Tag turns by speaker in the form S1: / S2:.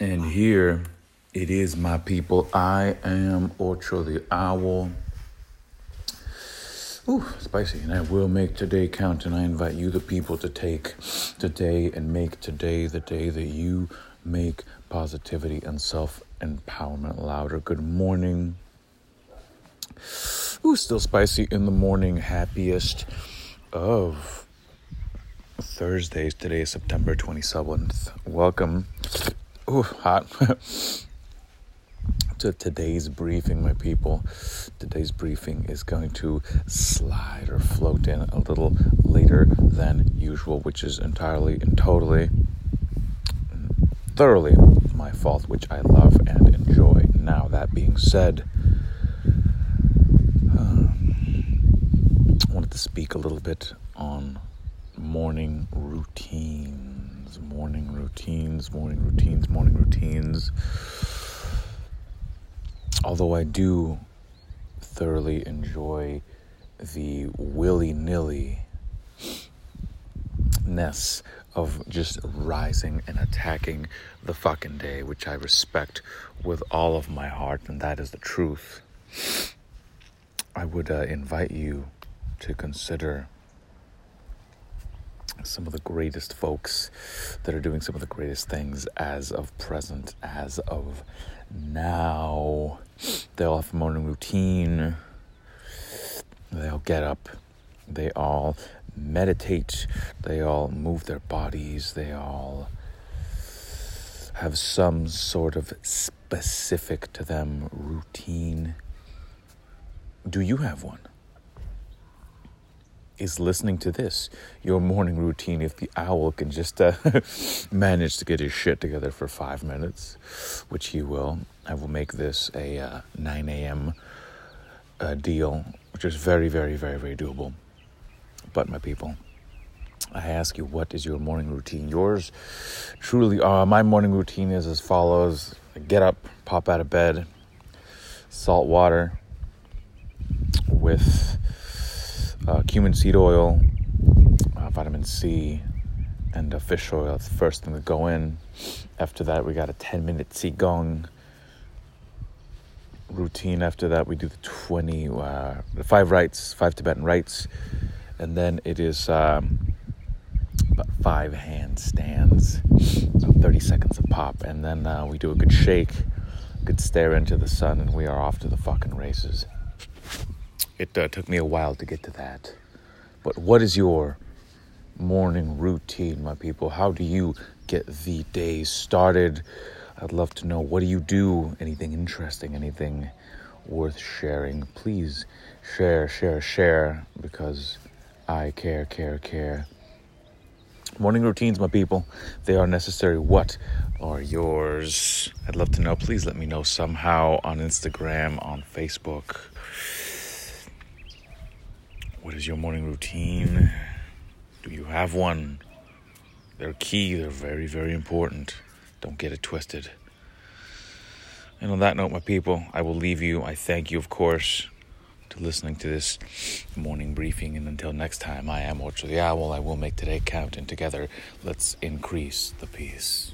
S1: And here it is, my people. I am Ocho the Owl. Ooh, spicy. And I will make today count. And I invite you, the people, to take today and make today the day that you make positivity and self empowerment louder. Good morning. Ooh, still spicy in the morning. Happiest of Thursdays. Today is September 27th. Welcome Ooh, hot. to today's briefing, my people. Today's briefing is going to slide or float in a little later than usual, which is entirely and totally, thoroughly my fault, which I love and enjoy. Now, that being said, uh, I wanted to speak a little bit on morning routines, morning routines, morning routines, morning routines. Although I do thoroughly enjoy the willy nilly ness of just rising and attacking the fucking day, which I respect with all of my heart, and that is the truth. I would uh, invite you to consider some of the greatest folks that are doing some of the greatest things as of present, as of now. They all have a morning routine. They all get up. They all meditate. They all move their bodies. They all have some sort of specific to them routine. Do you have one? Is listening to this, your morning routine. If the owl can just uh, manage to get his shit together for five minutes, which he will, I will make this a uh, 9 a.m. Uh, deal, which is very, very, very, very doable. But, my people, I ask you, what is your morning routine? Yours truly, uh, my morning routine is as follows I get up, pop out of bed, salt water with uh, cumin seed oil, uh, vitamin C, and uh, fish oil. That's the first thing to go in. After that, we got a 10 minute Qigong routine. After that, we do the 20, uh, the five rites, five Tibetan rites. And then it is um, about five handstands, about 30 seconds a pop. And then uh, we do a good shake, good stare into the sun, and we are off to the fucking races. It uh, took me a while to get to that. But what is your morning routine, my people? How do you get the day started? I'd love to know what do you do? Anything interesting? Anything worth sharing? Please share, share, share because I care, care, care. Morning routines, my people, they are necessary. What are yours? I'd love to know. Please let me know somehow on Instagram, on Facebook. What is your morning routine? Do you have one? They're key, they're very, very important. Don't get it twisted. And on that note, my people, I will leave you. I thank you, of course, to listening to this morning briefing. And until next time, I am Ocho the Owl. I will make today count, and together, let's increase the peace.